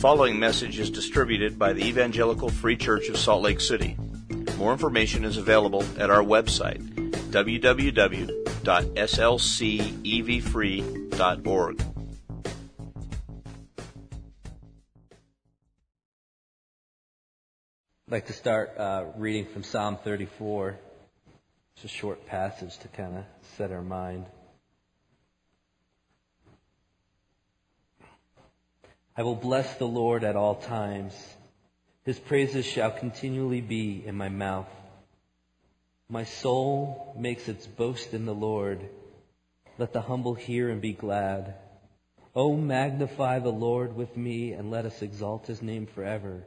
following message is distributed by the Evangelical Free Church of Salt Lake City. More information is available at our website, www.slcevfree.org. I'd like to start uh, reading from Psalm 34. It's a short passage to kind of set our mind. I will bless the Lord at all times. His praises shall continually be in my mouth. My soul makes its boast in the Lord. Let the humble hear and be glad. Oh, magnify the Lord with me and let us exalt his name forever.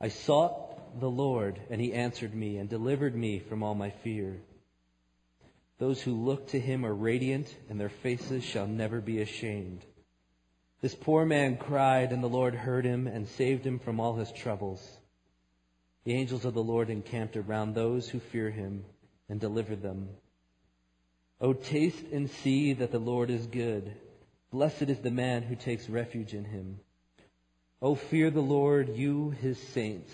I sought the Lord, and he answered me and delivered me from all my fear. Those who look to him are radiant, and their faces shall never be ashamed. This poor man cried, and the Lord heard him and saved him from all his troubles. The angels of the Lord encamped around those who fear him and delivered them. O taste and see that the Lord is good. Blessed is the man who takes refuge in him. O fear the Lord, you his saints,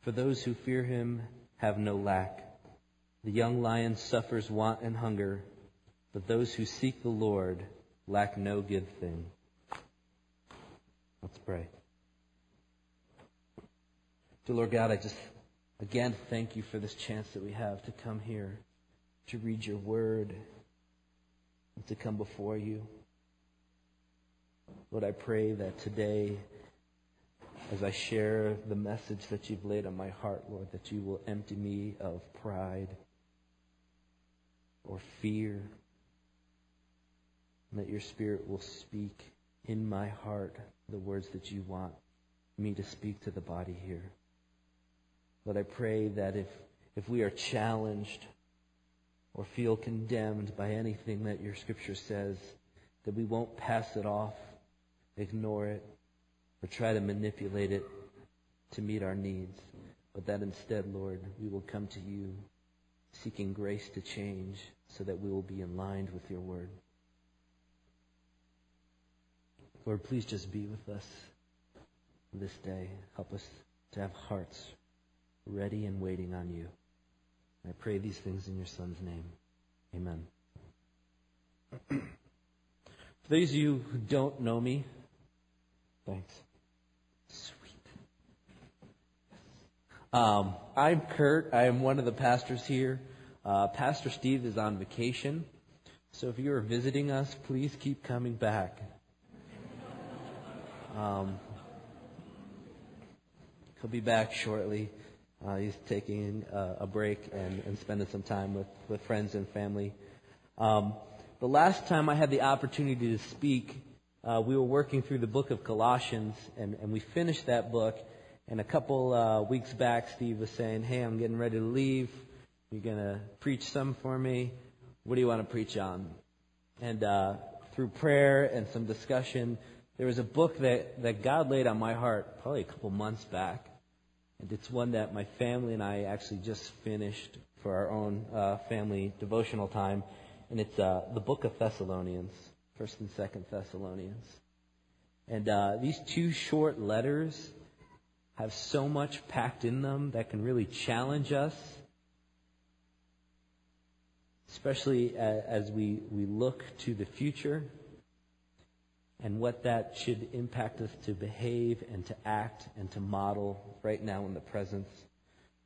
for those who fear him have no lack. The young lion suffers want and hunger, but those who seek the Lord lack no good thing. Let's pray. Dear Lord God, I just again thank you for this chance that we have to come here, to read your word, and to come before you. Lord, I pray that today as I share the message that you've laid on my heart, Lord, that you will empty me of pride or fear, and that your Spirit will speak in my heart the words that you want me to speak to the body here. Lord, I pray that if, if we are challenged or feel condemned by anything that your scripture says, that we won't pass it off, ignore it, or try to manipulate it to meet our needs, but that instead, Lord, we will come to you seeking grace to change so that we will be in line with your word. Lord, please just be with us this day. Help us to have hearts ready and waiting on you. I pray these things in your Son's name. Amen. For those of you who don't know me, thanks. Sweet. Um, I'm Kurt. I am one of the pastors here. Uh, Pastor Steve is on vacation. So if you are visiting us, please keep coming back. Um, he'll be back shortly. Uh, he's taking uh, a break and, and, spending some time with, with friends and family. Um, the last time I had the opportunity to speak, uh, we were working through the book of Colossians, and, and we finished that book. And a couple uh, weeks back, Steve was saying, Hey, I'm getting ready to leave. You're going to preach some for me. What do you want to preach on? And uh, through prayer and some discussion, there was a book that, that God laid on my heart probably a couple months back. And it's one that my family and I actually just finished for our own uh, family devotional time. And it's uh, the book of Thessalonians, 1st and 2nd Thessalonians. And uh, these two short letters have so much packed in them that can really challenge us, especially as we, we look to the future and what that should impact us to behave and to act and to model right now in the presence.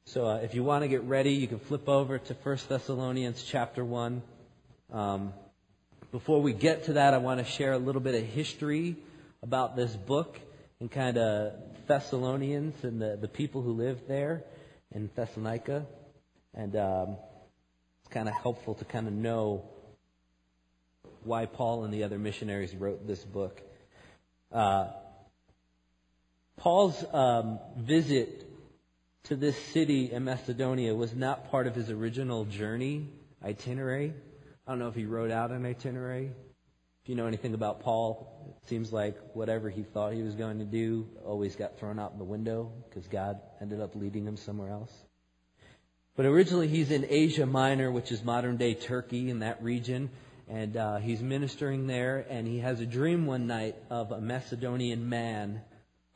So uh, if you want to get ready, you can flip over to 1 Thessalonians chapter 1. Um, before we get to that, I want to share a little bit of history about this book and kind of Thessalonians and the, the people who lived there in Thessalonica. And um, it's kind of helpful to kind of know why Paul and the other missionaries wrote this book. Uh, Paul's um, visit to this city in Macedonia was not part of his original journey itinerary. I don't know if he wrote out an itinerary. If you know anything about Paul, it seems like whatever he thought he was going to do always got thrown out the window because God ended up leading him somewhere else. But originally he's in Asia Minor, which is modern day Turkey in that region, and uh, he's ministering there, and he has a dream one night of a Macedonian man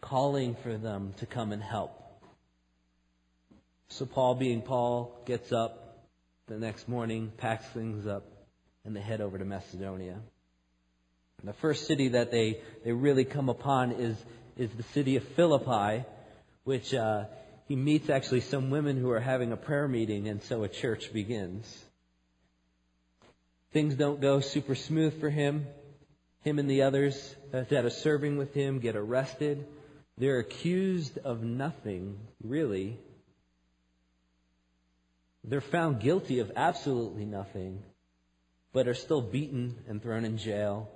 calling for them to come and help. So Paul, being Paul, gets up the next morning, packs things up, and they head over to Macedonia. And the first city that they, they really come upon is, is the city of Philippi, which uh, he meets actually some women who are having a prayer meeting, and so a church begins. Things don't go super smooth for him. Him and the others that are serving with him get arrested. They're accused of nothing, really. They're found guilty of absolutely nothing, but are still beaten and thrown in jail.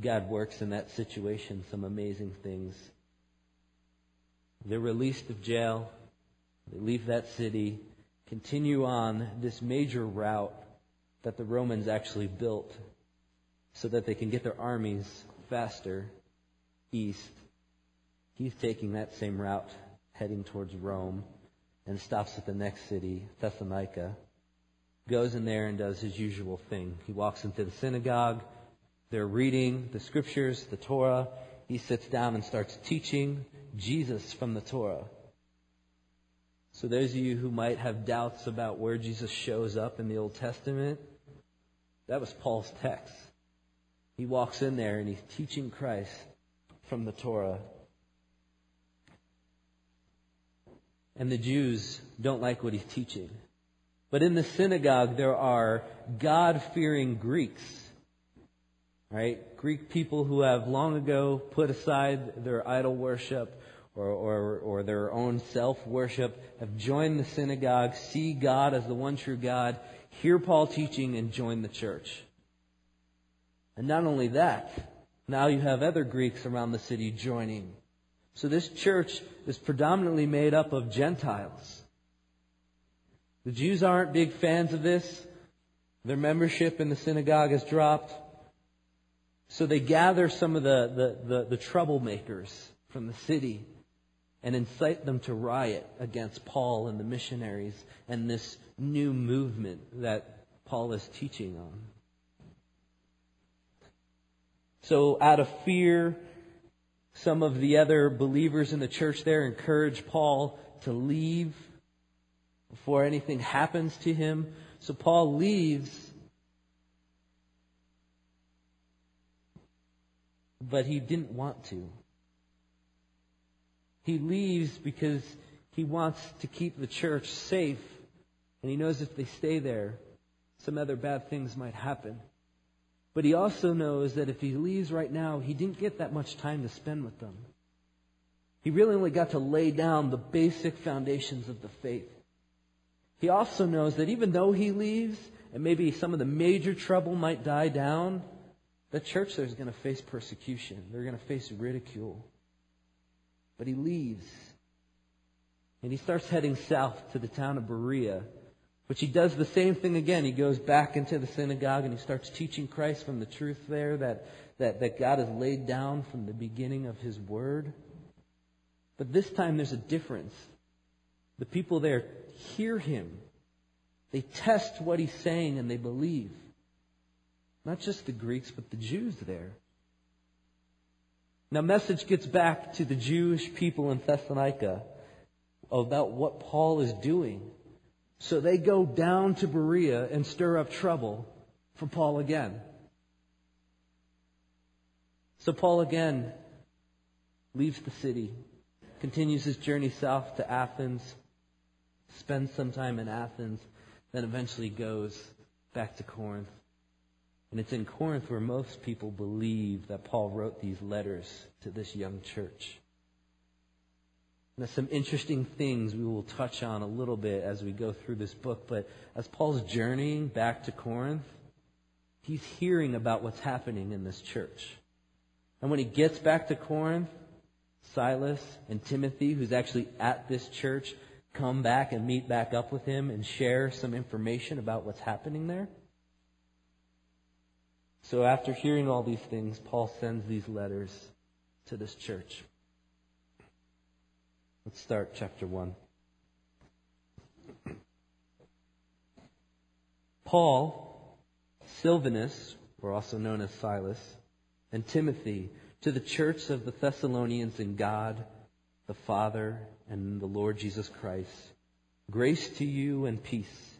God works in that situation some amazing things. They're released of jail. They leave that city, continue on this major route that the Romans actually built so that they can get their armies faster east. He's taking that same route, heading towards Rome, and stops at the next city, Thessalonica. Goes in there and does his usual thing. He walks into the synagogue. They're reading the scriptures, the Torah. He sits down and starts teaching Jesus from the Torah. So those of you who might have doubts about where Jesus shows up in the Old Testament, that was Paul's text. He walks in there and he's teaching Christ from the Torah. And the Jews don't like what he's teaching. But in the synagogue, there are God fearing Greeks. Right? Greek people who have long ago put aside their idol worship or, or, or their own self worship have joined the synagogue, see God as the one true God, hear Paul teaching, and join the church. And not only that, now you have other Greeks around the city joining. So this church is predominantly made up of Gentiles. The Jews aren't big fans of this. Their membership in the synagogue has dropped. So they gather some of the, the, the, the troublemakers from the city and incite them to riot against Paul and the missionaries and this new movement that Paul is teaching on. So, out of fear, some of the other believers in the church there encourage Paul to leave before anything happens to him. So, Paul leaves, but he didn't want to. He leaves because he wants to keep the church safe, and he knows if they stay there, some other bad things might happen. But he also knows that if he leaves right now, he didn't get that much time to spend with them. He really only got to lay down the basic foundations of the faith. He also knows that even though he leaves, and maybe some of the major trouble might die down, the church there is going to face persecution. They're going to face ridicule. But he leaves. And he starts heading south to the town of Berea which he does the same thing again. He goes back into the synagogue and he starts teaching Christ from the truth there that, that, that God has laid down from the beginning of his word. But this time there's a difference. The people there hear him. They test what he's saying and they believe. Not just the Greeks, but the Jews there. Now, message gets back to the Jewish people in Thessalonica about what Paul is doing. So they go down to Berea and stir up trouble for Paul again. So Paul again leaves the city, continues his journey south to Athens, spends some time in Athens, then eventually goes back to Corinth. And it's in Corinth where most people believe that Paul wrote these letters to this young church. Now, some interesting things we will touch on a little bit as we go through this book. But as Paul's journeying back to Corinth, he's hearing about what's happening in this church. And when he gets back to Corinth, Silas and Timothy, who's actually at this church, come back and meet back up with him and share some information about what's happening there. So after hearing all these things, Paul sends these letters to this church. Let's start chapter 1. Paul, Silvanus, or also known as Silas, and Timothy, to the church of the Thessalonians in God, the Father, and the Lord Jesus Christ. Grace to you and peace.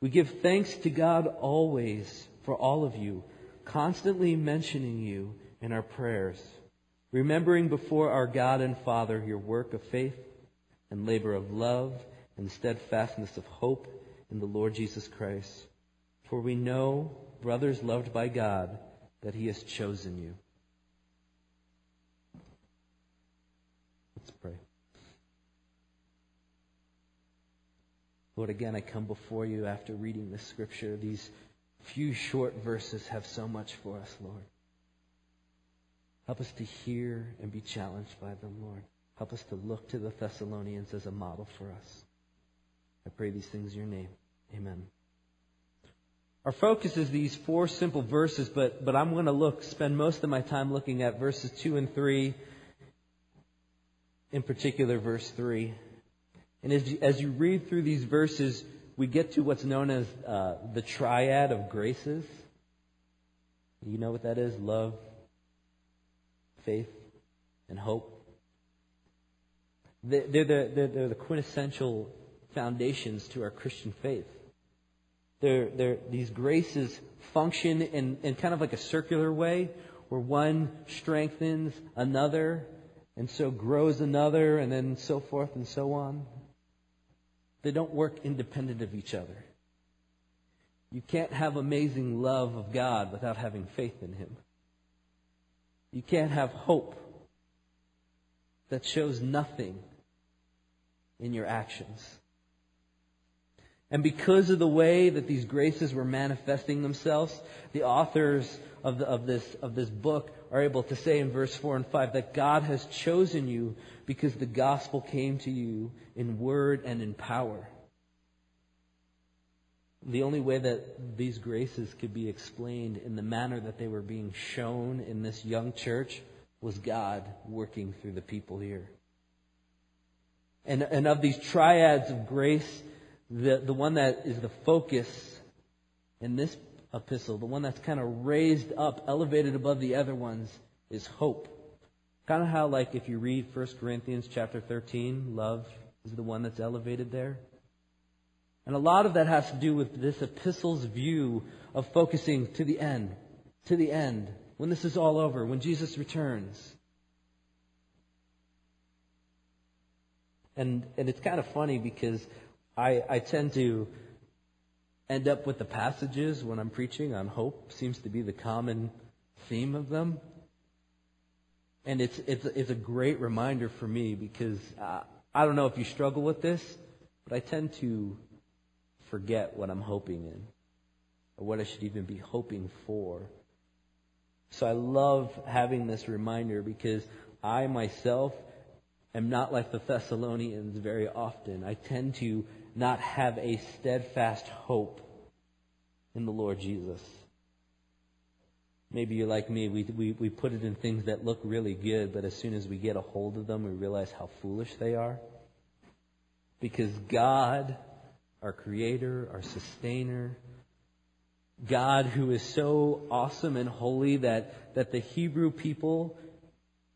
We give thanks to God always for all of you, constantly mentioning you in our prayers, remembering before our God and Father your work of faith and labor of love and steadfastness of hope in the Lord Jesus Christ. For we know, brothers loved by God, that he has chosen you. Let's pray. Lord, again, I come before you after reading this scripture. These few short verses have so much for us, Lord. Help us to hear and be challenged by them, Lord. Help us to look to the Thessalonians as a model for us. I pray these things in your name. Amen. Our focus is these four simple verses, but, but I'm going to look, spend most of my time looking at verses 2 and 3, in particular, verse 3. And as you, as you read through these verses, we get to what's known as uh, the triad of graces. You know what that is? Love, faith, and hope. They're the, they're, they're the quintessential foundations to our Christian faith. They're, they're, these graces function in, in kind of like a circular way where one strengthens another and so grows another and then so forth and so on. They don't work independent of each other. You can't have amazing love of God without having faith in Him. You can't have hope that shows nothing in your actions. And because of the way that these graces were manifesting themselves, the authors of, the, of, this, of this book are able to say in verse 4 and 5 that God has chosen you because the gospel came to you in word and in power. The only way that these graces could be explained in the manner that they were being shown in this young church was God working through the people here. And, and of these triads of grace, the, the one that is the focus in this epistle, the one that's kind of raised up, elevated above the other ones, is hope. Kind of how, like, if you read 1 Corinthians chapter 13, love is the one that's elevated there. And a lot of that has to do with this epistle's view of focusing to the end, to the end, when this is all over, when Jesus returns. And, and it's kind of funny because I, I tend to end up with the passages when I'm preaching on hope, seems to be the common theme of them. And it's, it's, it's a great reminder for me because uh, I don't know if you struggle with this, but I tend to forget what I'm hoping in or what I should even be hoping for. So I love having this reminder because I myself am not like the Thessalonians very often. I tend to not have a steadfast hope in the Lord Jesus. Maybe you're like me. We, we, we put it in things that look really good, but as soon as we get a hold of them, we realize how foolish they are. Because God, our Creator, our Sustainer, God who is so awesome and holy that, that the Hebrew people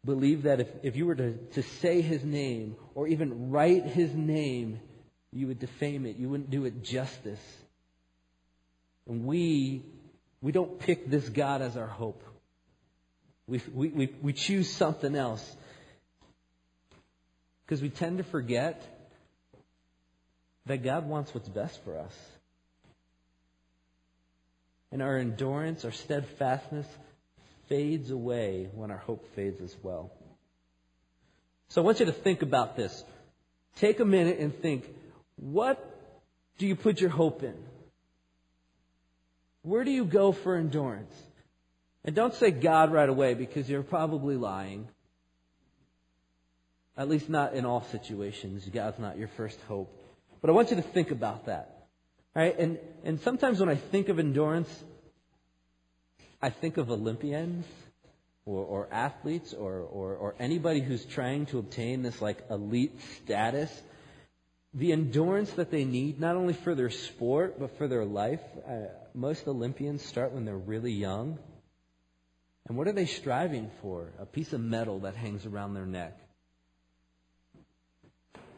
believe that if, if you were to, to say His name or even write His name, you would defame it. You wouldn't do it justice. And we we don't pick this God as our hope. We, we, we, we choose something else. Because we tend to forget that God wants what's best for us. And our endurance, our steadfastness fades away when our hope fades as well. So I want you to think about this. Take a minute and think, what do you put your hope in? Where do you go for endurance? And don't say God right away because you're probably lying. At least not in all situations. God's not your first hope. But I want you to think about that. Right? And, and sometimes when I think of endurance, I think of Olympians or, or athletes or, or, or anybody who's trying to obtain this like elite status the endurance that they need, not only for their sport, but for their life. Most Olympians start when they're really young. And what are they striving for? A piece of metal that hangs around their neck.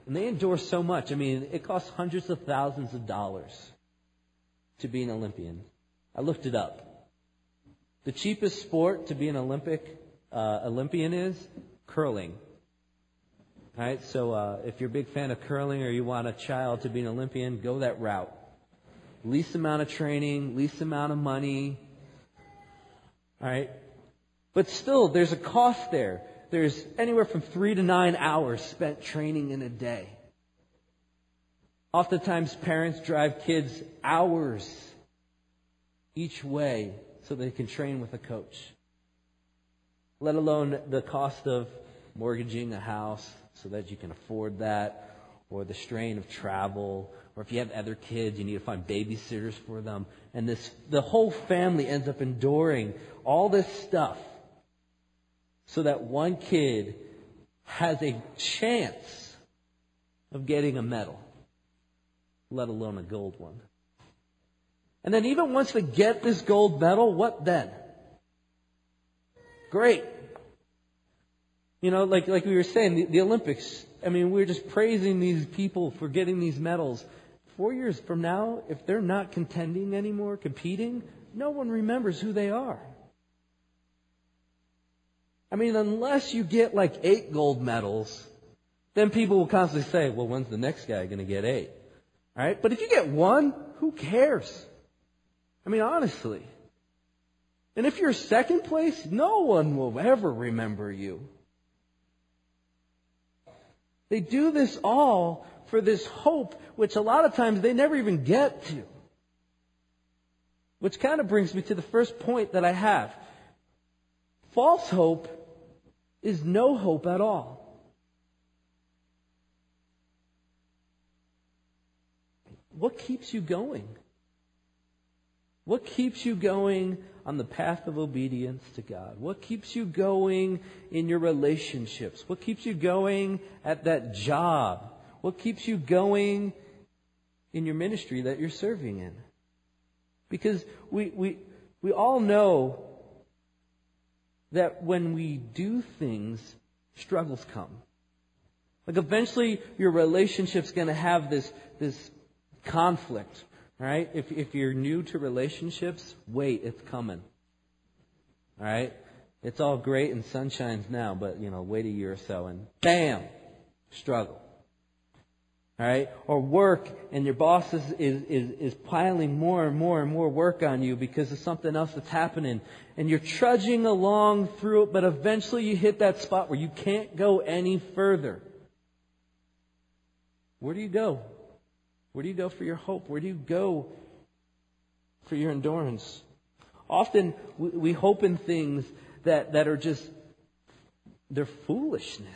And they endure so much. I mean, it costs hundreds of thousands of dollars to be an Olympian. I looked it up. The cheapest sport to be an Olympic uh, Olympian is curling. All right, so uh, if you're a big fan of curling or you want a child to be an Olympian, go that route. Least amount of training, least amount of money. All right, but still, there's a cost there. There's anywhere from three to nine hours spent training in a day. Oftentimes, parents drive kids hours each way so they can train with a coach. Let alone the cost of mortgaging a house so that you can afford that, or the strain of travel, or if you have other kids, you need to find babysitters for them. And this, the whole family ends up enduring all this stuff so that one kid has a chance of getting a medal, let alone a gold one. And then even once they get this gold medal, what then? Great. You know, like, like we were saying, the, the Olympics, I mean, we're just praising these people for getting these medals. Four years from now, if they're not contending anymore, competing, no one remembers who they are. I mean, unless you get like eight gold medals, then people will constantly say, well, when's the next guy going to get eight? All right? But if you get one, who cares? I mean, honestly. And if you're second place, no one will ever remember you. They do this all for this hope, which a lot of times they never even get to. Which kind of brings me to the first point that I have. False hope is no hope at all. What keeps you going? What keeps you going on the path of obedience to God? What keeps you going in your relationships? What keeps you going at that job? What keeps you going in your ministry that you're serving in? Because we, we, we all know that when we do things, struggles come. Like eventually your relationship's gonna have this, this conflict, right? If, if you're new to relationships, wait, it's coming. Alright? It's all great and sunshines now, but you know, wait a year or so and bam! Struggle. Alright? Or work and your boss is, is, is, is piling more and more and more work on you because of something else that's happening. And you're trudging along through it, but eventually you hit that spot where you can't go any further. Where do you go? Where do you go for your hope? Where do you go for your endurance? Often we, we hope in things that, that are just, they're foolishness.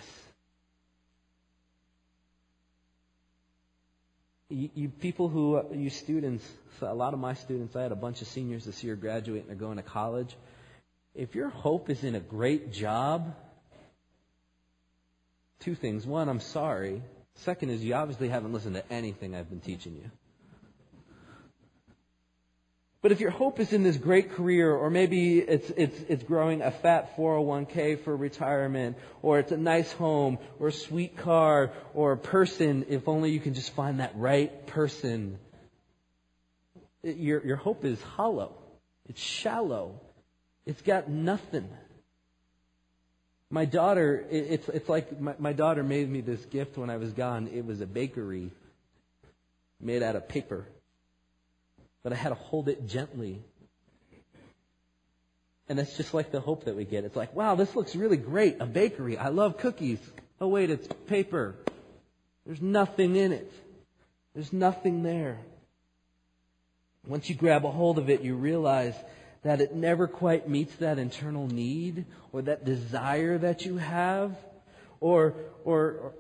You, people who, uh, you students, a lot of my students, I had a bunch of seniors this year graduate and they're going to college. If your hope is in a great job, two things. One, I'm sorry. Second is you obviously haven't listened to anything I've been teaching you. But if your hope is in this great career, or maybe it's, it's, it's growing a fat 401k for retirement, or it's a nice home, or a sweet car, or a person, if only you can just find that right person, your, your hope is hollow. It's shallow. It's got nothing. My daughter, it's, it's like my, my daughter made me this gift when I was gone. It was a bakery made out of paper but I had to hold it gently. And that's just like the hope that we get. It's like, wow, this looks really great. A bakery. I love cookies. Oh, wait, it's paper. There's nothing in it. There's nothing there. Once you grab a hold of it, you realize that it never quite meets that internal need or that desire that you have. Or, or,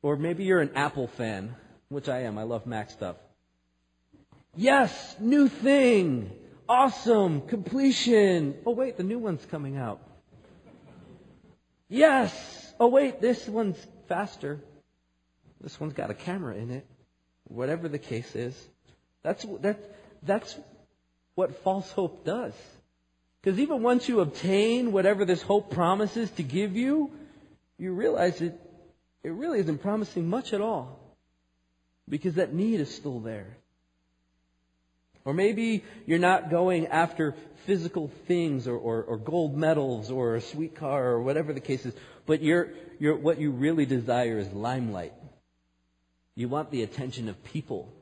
or maybe you're an Apple fan, which I am. I love Mac stuff. Yes, new thing. Awesome. Completion. Oh wait, the new one's coming out. Yes. Oh wait, this one's faster. This one's got a camera in it. Whatever the case is. That's, that, that's what false hope does. Because even once you obtain whatever this hope promises to give you, you realize it, it really isn't promising much at all. Because that need is still there. Or maybe you're not going after physical things or, or, or, gold medals or a sweet car or whatever the case is, but you're, you're, what you really desire is limelight. You want the attention of people.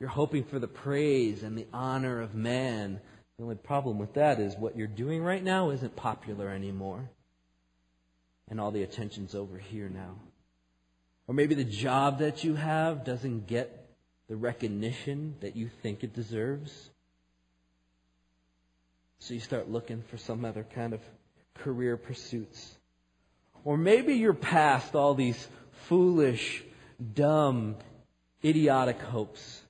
You're hoping for the praise and the honor of man. The only problem with that is what you're doing right now isn't popular anymore. And all the attention's over here now. Or maybe the job that you have doesn't get the recognition that you think it deserves. So you start looking for some other kind of career pursuits. Or maybe you're past all these foolish, dumb, idiotic hopes.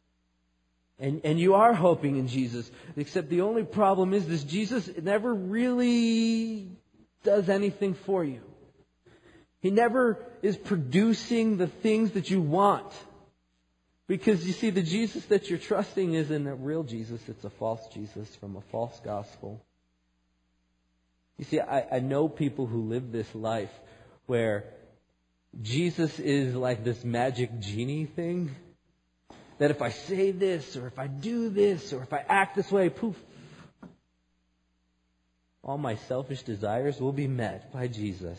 And, and you are hoping in Jesus, except the only problem is this Jesus never really does anything for you. He never is producing the things that you want. Because you see, the Jesus that you're trusting isn't a real Jesus, it's a false Jesus from a false gospel. You see, I, I know people who live this life where Jesus is like this magic genie thing. That if I say this, or if I do this, or if I act this way, poof, all my selfish desires will be met by Jesus.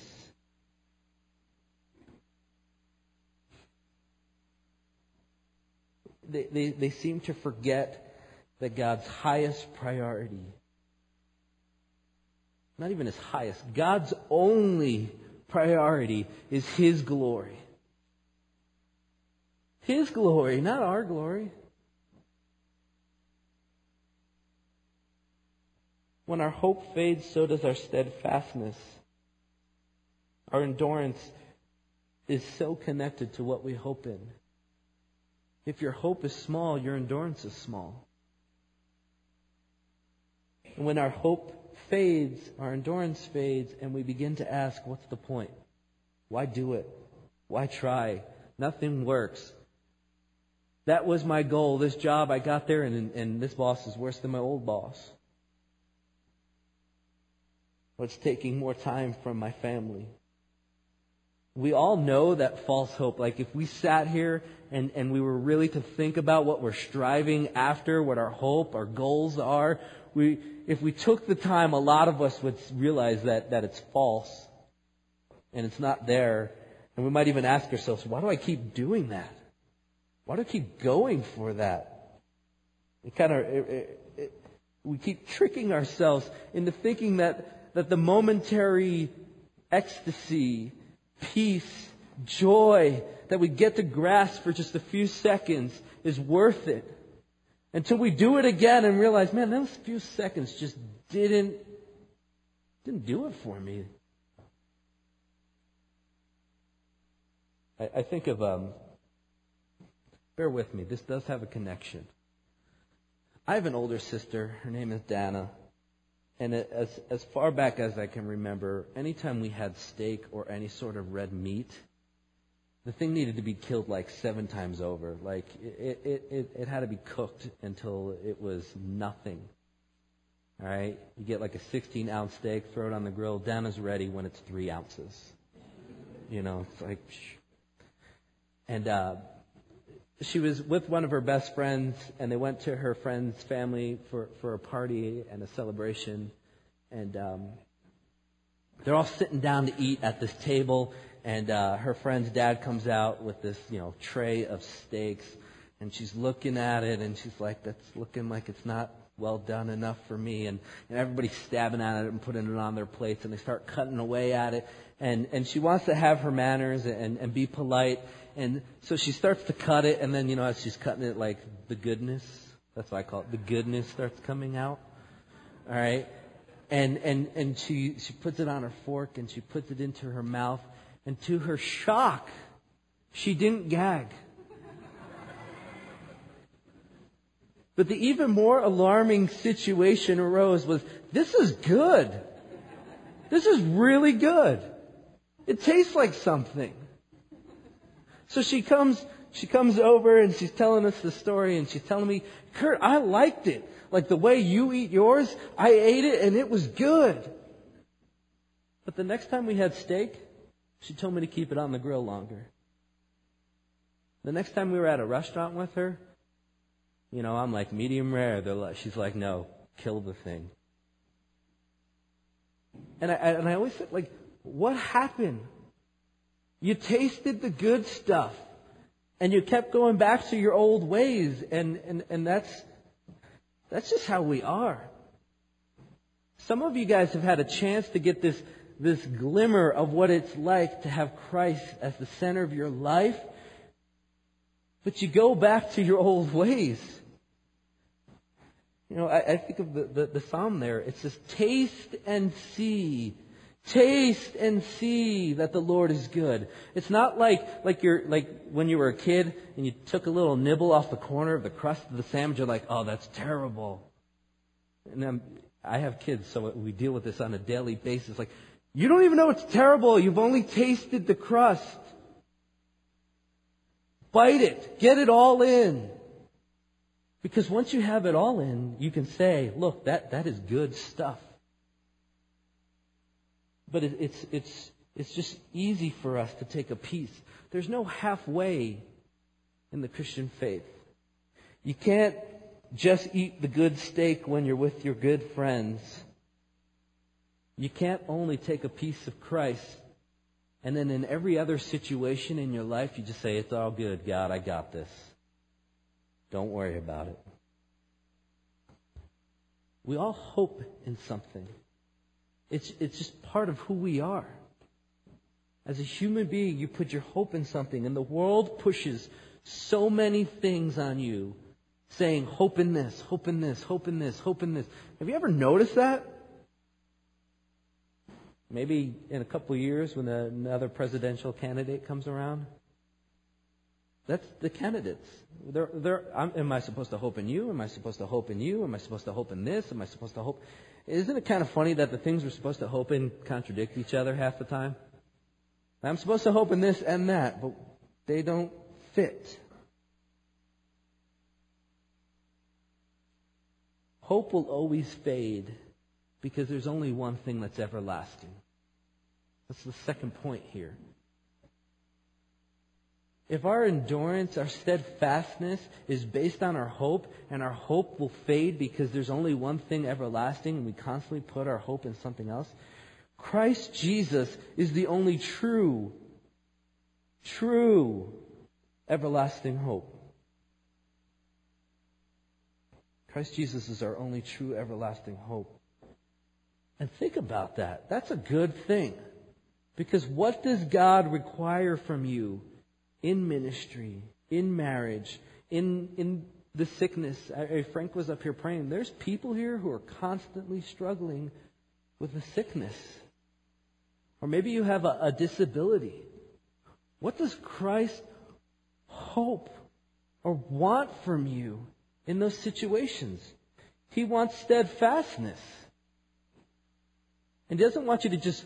they, they, they seem to forget that God's highest priority, not even his highest, God's only priority is his glory. His glory, not our glory. When our hope fades, so does our steadfastness. Our endurance is so connected to what we hope in. If your hope is small, your endurance is small. And when our hope fades, our endurance fades, and we begin to ask, what's the point? Why do it? Why try? Nothing works. That was my goal. This job, I got there, and, and this boss is worse than my old boss. What's taking more time from my family? we all know that false hope. Like if we sat here and, and we were really to think about what we're striving after, what our hope, our goals are, we, if we took the time, a lot of us would realize that, that it's false and it's not there. And we might even ask ourselves, why do I keep doing that? Why do we keep going for that? It kind of, it, it, it, we keep tricking ourselves into thinking that, that the momentary ecstasy peace, joy that we get to grasp for just a few seconds is worth it. Until we do it again and realize, man, those few seconds just didn't, didn't do it for me. I, I think of, um, bear with me, this does have a connection. I have an older sister. Her name is Dana. And as, as far back as I can remember, anytime we had steak or any sort of red meat, the thing needed to be killed like seven times over. Like it, it, it, it had to be cooked until it was nothing. All right, you get like a 16 ounce steak, throw it on the grill. Dana's ready when it's three ounces. You know, it's like, and uh, she was with one of her best friends, and they went to her friend's family for, for a party and a celebration. And um, they're all sitting down to eat at this table, and uh, her friend's dad comes out with this, you know, tray of steaks, and she's looking at it, and she's like, "That's looking like it's not well done enough for me." And, and everybody's stabbing at it and putting it on their plates, and they start cutting away at it. And and she wants to have her manners and and be polite, and so she starts to cut it, and then, you know, as she's cutting it, like the goodness, that's what I call it, the goodness starts coming out. All right? And, and, and she, she puts it on her fork and she puts it into her mouth. And to her shock, she didn't gag. But the even more alarming situation arose was, this is good. This is really good. It tastes like something. So she comes she comes over and she's telling us the story and she's telling me, Kurt, I liked it. Like the way you eat yours, I ate it and it was good. But the next time we had steak, she told me to keep it on the grill longer. The next time we were at a restaurant with her, you know, I'm like medium rare. Like, she's like, no, kill the thing. And I, and I always said, like, what happened? You tasted the good stuff and you kept going back to your old ways and, and, and that's, that's just how we are. Some of you guys have had a chance to get this, this glimmer of what it's like to have Christ as the center of your life, but you go back to your old ways. You know, I, I think of the, the, the psalm there. It says, taste and see Taste and see that the Lord is good. It's not like, like you're, like when you were a kid and you took a little nibble off the corner of the crust of the sandwich, you're like, oh, that's terrible. And I'm, I have kids, so we deal with this on a daily basis. Like, you don't even know it's terrible. You've only tasted the crust. Bite it. Get it all in. Because once you have it all in, you can say, look, that, that is good stuff. But it, it's, it's, it's just easy for us to take a piece. There's no halfway in the Christian faith. You can't just eat the good steak when you're with your good friends. You can't only take a piece of Christ and then in every other situation in your life you just say, It's all good, God, I got this. Don't worry about it. We all hope in something. It's, it's just part of who we are. As a human being, you put your hope in something, and the world pushes so many things on you, saying, hope in this, hope in this, hope in this, hope in this. Have you ever noticed that? Maybe in a couple years when another presidential candidate comes around? That's the candidates. They're, they're, am I supposed to hope in you? Am I supposed to hope in you? Am I supposed to hope in this? Am I supposed to hope? Isn't it kind of funny that the things we're supposed to hope in contradict each other half the time? I'm supposed to hope in this and that, but they don't fit. Hope will always fade because there's only one thing that's everlasting. That's the second point here. If our endurance, our steadfastness is based on our hope, and our hope will fade because there's only one thing everlasting, and we constantly put our hope in something else, Christ Jesus is the only true, true everlasting hope. Christ Jesus is our only true everlasting hope. And think about that. That's a good thing. Because what does God require from you in ministry, in marriage, in, in the sickness. I, Frank was up here praying. There's people here who are constantly struggling with a sickness. Or maybe you have a, a disability. What does Christ hope or want from you in those situations? He wants steadfastness. And he doesn't want you to just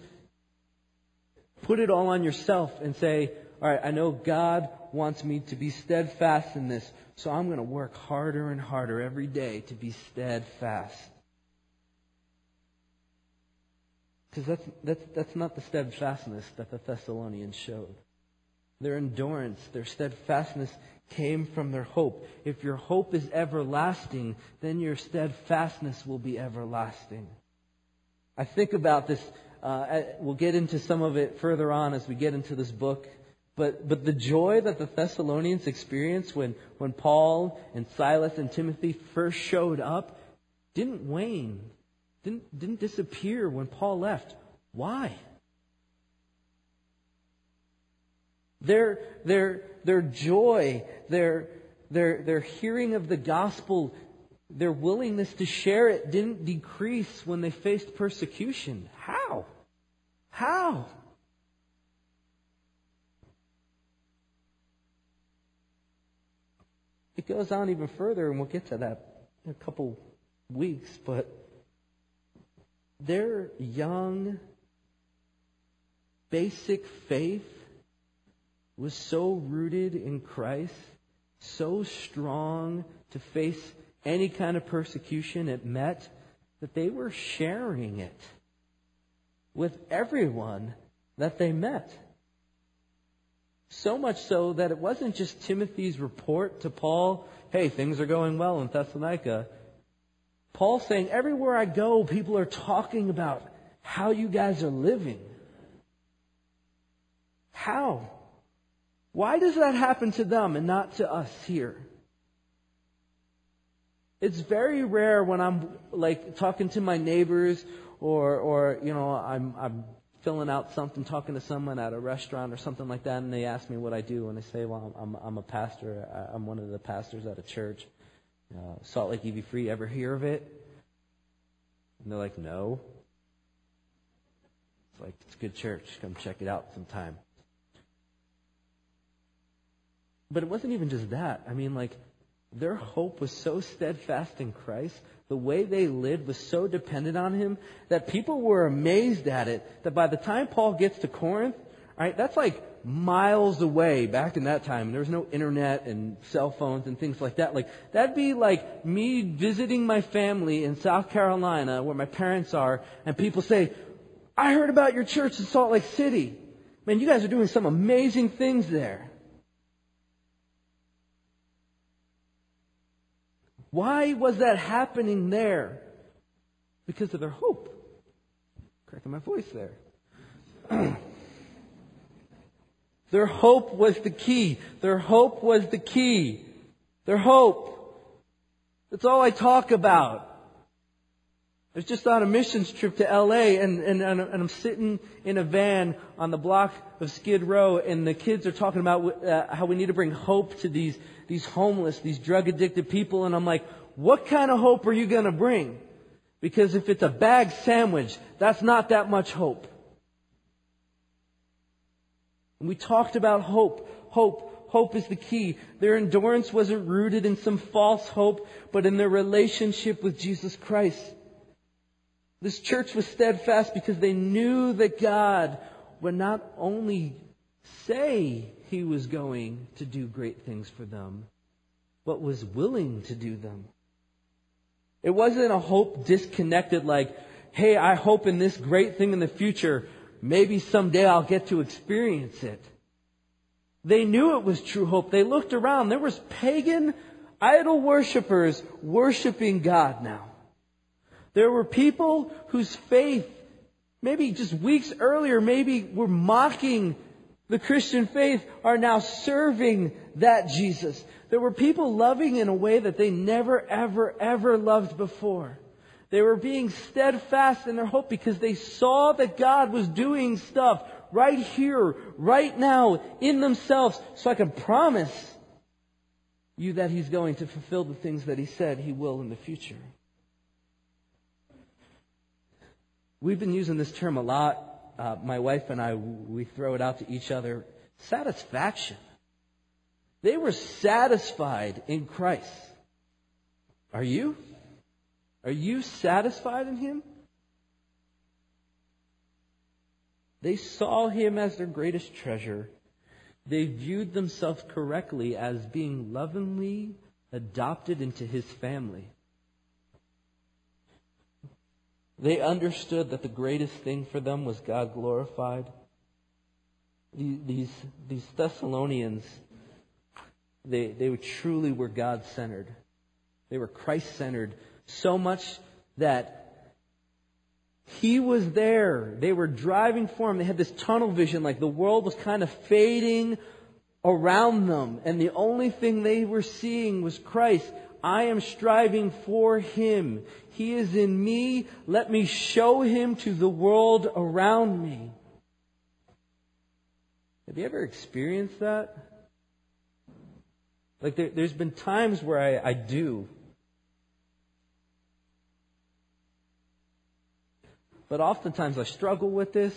put it all on yourself and say, all right, I know God wants me to be steadfast in this, so I'm going to work harder and harder every day to be steadfast. Because that's, that's, that's not the steadfastness that the Thessalonians showed. Their endurance, their steadfastness came from their hope. If your hope is everlasting, then your steadfastness will be everlasting. I think about this. Uh, we'll get into some of it further on as we get into this book. But, but the joy that the Thessalonians experienced when, when Paul and Silas and Timothy first showed up didn't wane, didn't, didn't disappear when Paul left. Why? Their, their, their joy, their, their, their hearing of the gospel, their willingness to share it didn't decrease when they faced persecution. How? How? It goes on even further, and we'll get to that in a couple weeks, but their young, basic faith was so rooted in Christ, so strong to face any kind of persecution it met, that they were sharing it with everyone that they met. So much so that it wasn't just Timothy's report to Paul, hey, things are going well in Thessalonica. Paul saying, everywhere I go, people are talking about how you guys are living. How? Why does that happen to them and not to us here? It's very rare when I'm like talking to my neighbors or, or, you know, I'm, I'm filling out something, talking to someone at a restaurant or something like that, and they ask me what I do, and I say, well, I'm, I'm a pastor. I'm one of the pastors at a church. Uh, Salt Lake EV Free, ever hear of it? And they're like, no. It's like, it's a good church. Come check it out sometime. But it wasn't even just that. I mean, like, their hope was so steadfast in Christ. The way they lived was so dependent on Him that people were amazed at it. That by the time Paul gets to Corinth, right, that's like miles away back in that time. There was no internet and cell phones and things like that. Like, that'd be like me visiting my family in South Carolina where my parents are and people say, I heard about your church in Salt Lake City. Man, you guys are doing some amazing things there. Why was that happening there? Because of their hope. Cracking my voice there. their hope was the key. Their hope was the key. Their hope. That's all I talk about. I was just on a missions trip to LA and, and, and I'm sitting in a van on the block of Skid Row and the kids are talking about uh, how we need to bring hope to these these homeless, these drug addicted people, and I'm like, what kind of hope are you going to bring? Because if it's a bag sandwich, that's not that much hope. And we talked about hope. Hope. Hope is the key. Their endurance wasn't rooted in some false hope, but in their relationship with Jesus Christ. This church was steadfast because they knew that God would not only say he was going to do great things for them, but was willing to do them. It wasn't a hope disconnected like, hey, I hope in this great thing in the future, maybe someday I'll get to experience it. They knew it was true hope. They looked around. There was pagan idol worshippers worshiping God now. There were people whose faith, maybe just weeks earlier, maybe were mocking the Christian faith are now serving that Jesus. There were people loving in a way that they never, ever, ever loved before. They were being steadfast in their hope because they saw that God was doing stuff right here, right now, in themselves. So I can promise you that He's going to fulfill the things that He said He will in the future. We've been using this term a lot uh, my wife and I, we throw it out to each other satisfaction. They were satisfied in Christ. Are you? Are you satisfied in Him? They saw Him as their greatest treasure. They viewed themselves correctly as being lovingly adopted into His family. They understood that the greatest thing for them was God glorified. These, these Thessalonians, they, they truly were God centered. They were Christ centered. So much that He was there. They were driving for Him. They had this tunnel vision, like the world was kind of fading around them. And the only thing they were seeing was Christ. I am striving for Him. He is in me. Let me show Him to the world around me. Have you ever experienced that? Like there, has been times where I, I do. But oftentimes I struggle with this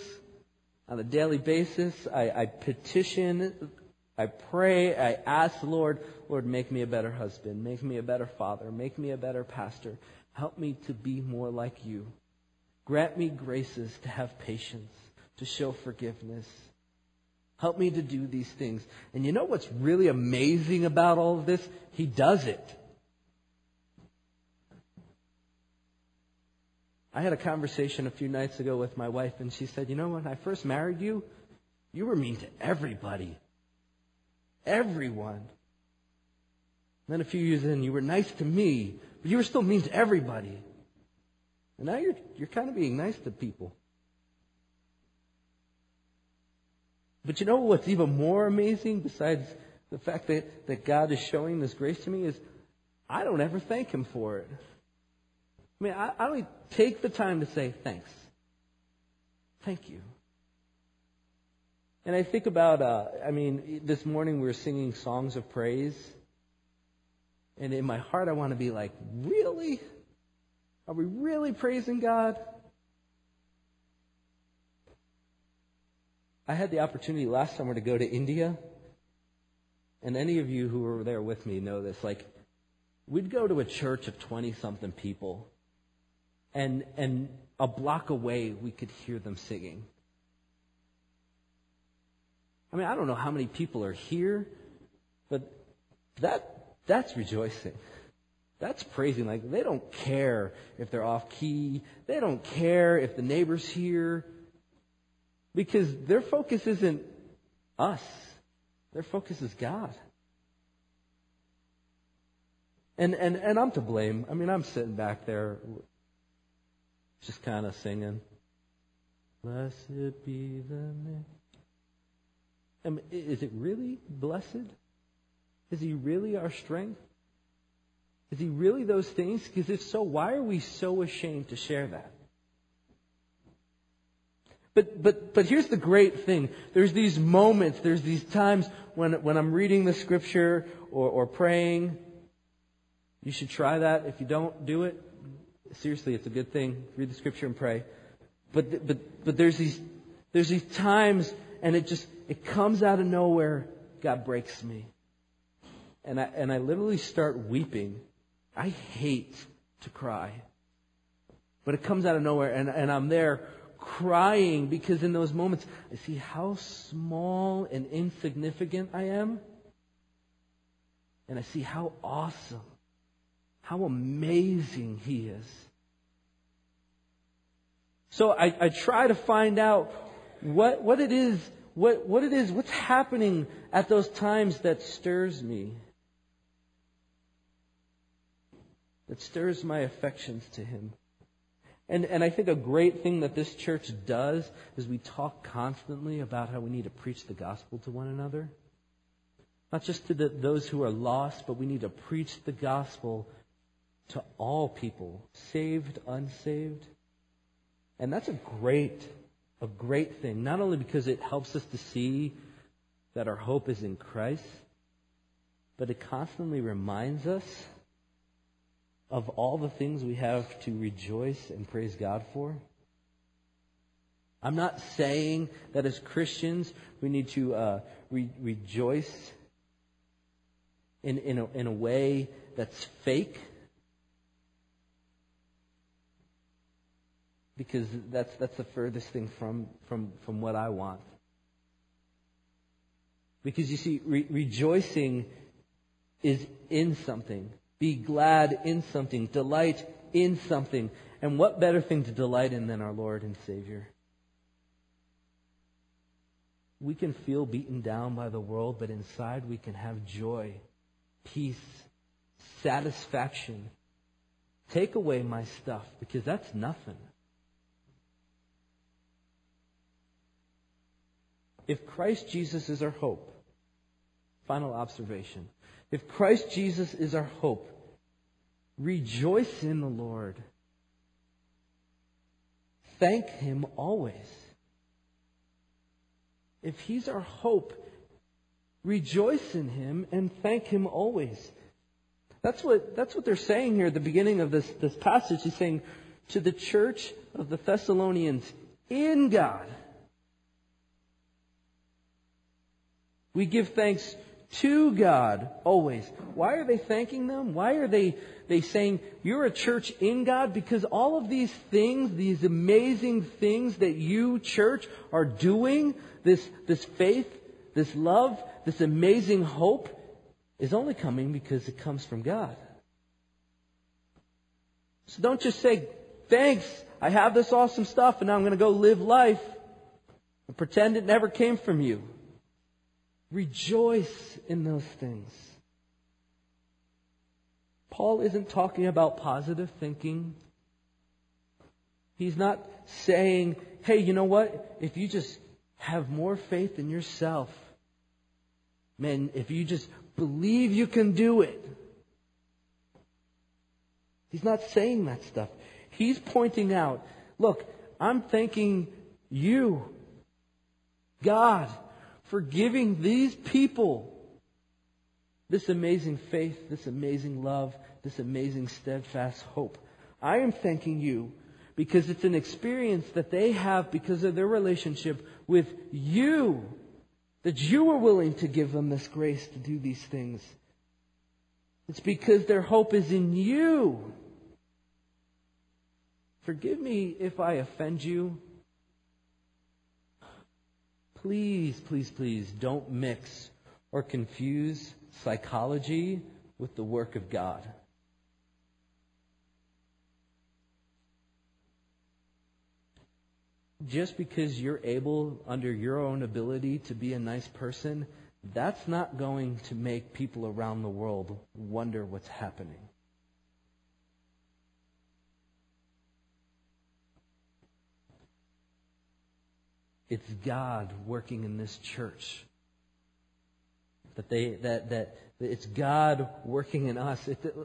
on a daily basis. I, I petition I pray, I ask the Lord, Lord, make me a better husband, make me a better father, make me a better pastor. Help me to be more like you. Grant me graces to have patience, to show forgiveness, Help me to do these things. And you know what's really amazing about all of this? He does it. I had a conversation a few nights ago with my wife, and she said, You know, when I first married you, you were mean to everybody. Everyone. then a few years in, you were nice to me, but you were still mean to everybody. And now you're, you're kind of being nice to people. But you know what's even more amazing besides the fact that, that God is showing this grace to me is I don't ever thank Him for it. I mean, I, I don't take the time to say thanks. Thank you. And I think about, uh, I mean, this morning we were singing songs of praise. And in my heart, I want to be like, really? Are we really praising God? I had the opportunity last summer to go to India. And any of you who were there with me know this. Like, we'd go to a church of 20 something people, and, and a block away we could hear them singing. I mean, I don't know how many people are here, but that, that's rejoicing. That's praising. Like, they don't care if they're off key. They don't care if the neighbor's here. Because their focus isn't us, their focus is God. And, and, and I'm to blame. I mean, I'm sitting back there just kind of singing. Blessed be the name. Is it really blessed? Is he really our strength? Is he really those things? Because if so, why are we so ashamed to share that? But, but, but here's the great thing. There's these moments, there's these times when, when I'm reading the scripture or, or praying. You should try that. If you don't do it, seriously, it's a good thing. Read the scripture and pray. But, but, but there's these, there's these times and it just, it comes out of nowhere. God breaks me. And I, and I literally start weeping. I hate to cry. But it comes out of nowhere and, and I'm there crying because in those moments I see how small and insignificant I am. And I see how awesome, how amazing He is. So I, I try to find out what, what it is, what, what it is, what's happening at those times that stirs me, that stirs my affections to Him. And, and I think a great thing that this church does is we talk constantly about how we need to preach the gospel to one another. Not just to the, those who are lost, but we need to preach the gospel to all people, saved, unsaved. And that's a great, a great thing. Not only because it helps us to see that our hope is in Christ, but it constantly reminds us of all the things we have to rejoice and praise God for? I'm not saying that as Christians we need to uh, re- rejoice in, in, a, in a way that's fake. Because that's, that's the furthest thing from, from, from what I want. Because you see, re- rejoicing is in something. Be glad in something. Delight in something. And what better thing to delight in than our Lord and Savior? We can feel beaten down by the world, but inside we can have joy, peace, satisfaction. Take away my stuff because that's nothing. If Christ Jesus is our hope, final observation. If Christ Jesus is our hope, rejoice in the Lord. Thank Him always. If He's our hope, rejoice in Him and thank Him always. That's what, that's what they're saying here at the beginning of this, this passage. He's saying to the church of the Thessalonians, in God, we give thanks to God always. Why are they thanking them? Why are they, they saying, you're a church in God? Because all of these things, these amazing things that you, church, are doing, this, this faith this love, this amazing hope is only coming because it comes from God. So don't just say, thanks, I have this awesome stuff and now I'm going to go live life and pretend it never came from you. Rejoice in those things. Paul isn't talking about positive thinking. He's not saying, hey, you know what? If you just have more faith in yourself, man, if you just believe you can do it. He's not saying that stuff. He's pointing out, look, I'm thanking you, God, for giving these people this amazing faith, this amazing love, this amazing steadfast hope. I am thanking you because it's an experience that they have because of their relationship with you, that you were willing to give them this grace to do these things. It's because their hope is in you. Forgive me if I offend you. Please, please, please don't mix or confuse psychology with the work of God. Just because you're able, under your own ability, to be a nice person, that's not going to make people around the world wonder what's happening. It's God working in this church. That they, that, that, it's God working in us. It,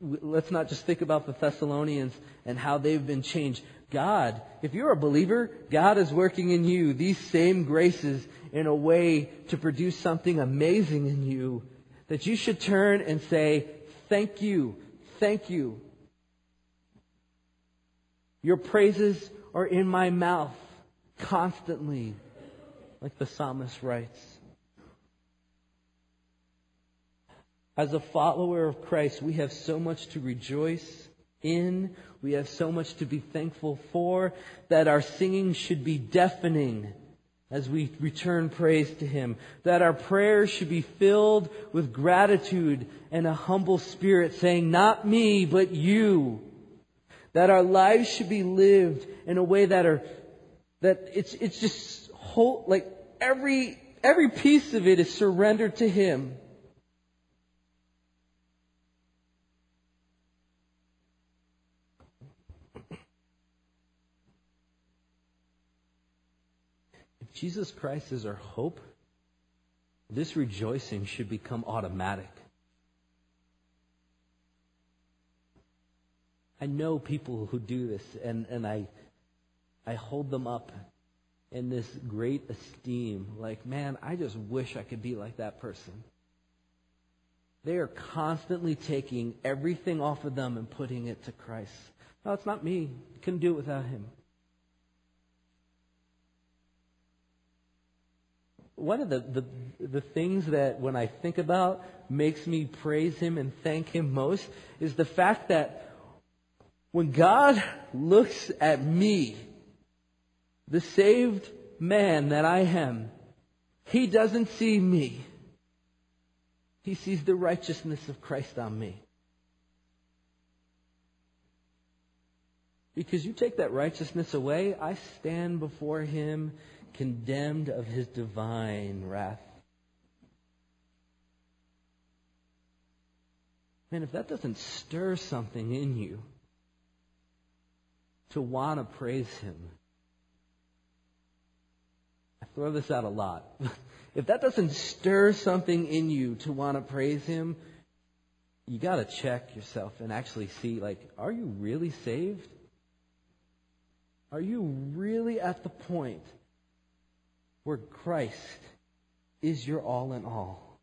let's not just think about the Thessalonians and how they've been changed. God, if you're a believer, God is working in you these same graces in a way to produce something amazing in you that you should turn and say, thank you, thank you. Your praises are in my mouth constantly, like the psalmist writes. As a follower of Christ, we have so much to rejoice in. We have so much to be thankful for that our singing should be deafening as we return praise to Him. That our prayers should be filled with gratitude and a humble spirit saying, not me, but you. That our lives should be lived in a way that are that it's, it's just whole, like every, every piece of it is surrendered to Him. If Jesus Christ is our hope, this rejoicing should become automatic. I know people who do this, and, and I, I hold them up in this great esteem. Like, man, I just wish I could be like that person. They are constantly taking everything off of them and putting it to Christ. No, it's not me. couldn't do it without him. One of the, the, the things that when I think about makes me praise him and thank him most is the fact that when God looks at me, the saved man that I am, he doesn't see me. He sees the righteousness of Christ on me. Because you take that righteousness away, I stand before him condemned of his divine wrath. Man, if that doesn't stir something in you to want to praise him, throw this out a lot. if that doesn't stir something in you to want to praise Him, you got to check yourself and actually see, like, are you really saved? Are you really at the point where Christ is your all in all?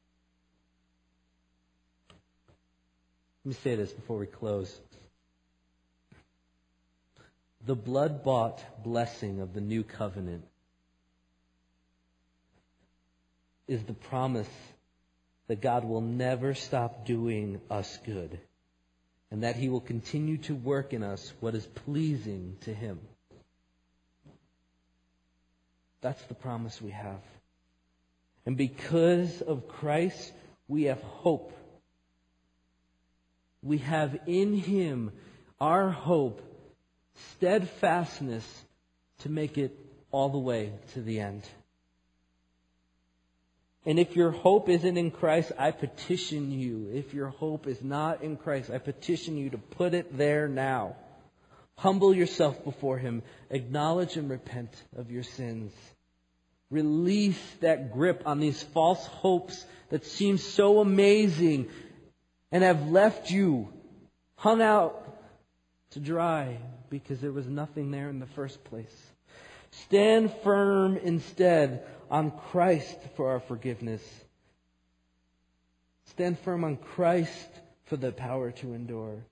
Let me say this before we close. The blood bought blessing of the new covenant is the promise that God will never stop doing us good and that he will continue to work in us what is pleasing to him. That's the promise we have. And because of Christ, we have hope. We have in Him our hope, steadfastness to make it all the way to the end. And if your hope isn't in Christ, I petition you. If your hope is not in Christ, I petition you to put it there now. Humble yourself before Him. Acknowledge and repent of your sins. Release that grip on these false hopes that seem so amazing and have left you hung out to dry because there was nothing there in the first place. Stand firm instead on Christ for our forgiveness. Stand firm on Christ for the power to endure.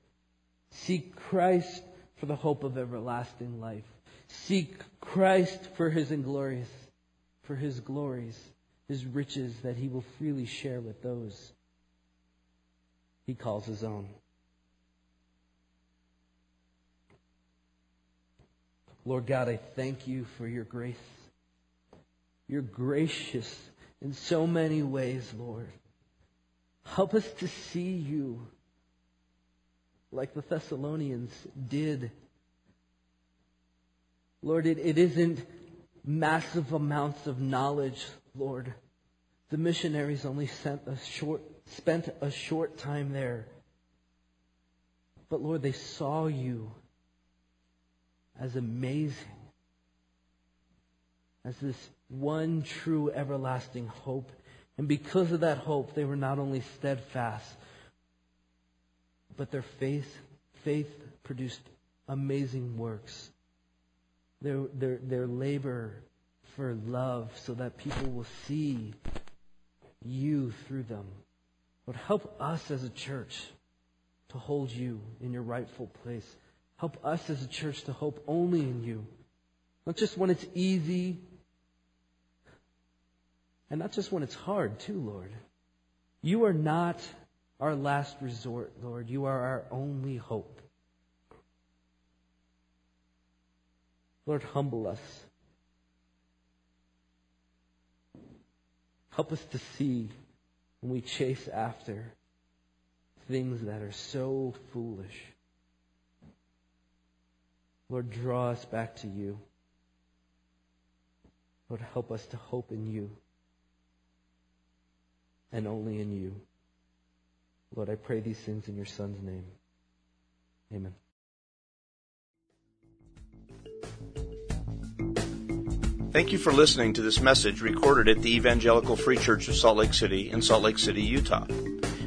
Seek Christ for the hope of everlasting life. Seek Christ for his inglorious, for his glories, his riches that he will freely share with those he calls his own. Lord God, I thank you for your grace. You're gracious in so many ways, Lord. Help us to see you like the Thessalonians did. Lord, it, it isn't massive amounts of knowledge, Lord. The missionaries only a short, spent a short time there. But Lord, they saw you as amazing as this one true everlasting hope. And because of that hope, they were not only steadfast, but their faith, faith produced amazing works. Their, their, their labor for love so that people will see you through them. Lord, help us as a church to hold you in your rightful place. Help us as a church to hope only in you. Not just when it's easy, and not just when it's hard, too, Lord. You are not our last resort, Lord. You are our only hope. Lord, humble us. Help us to see when we chase after things that are so foolish. Lord, draw us back to you. Lord, help us to hope in you and only in you. Lord, I pray these things in your Son's name. Amen. Thank you for listening to this message recorded at the Evangelical Free Church of Salt Lake City in Salt Lake City, Utah.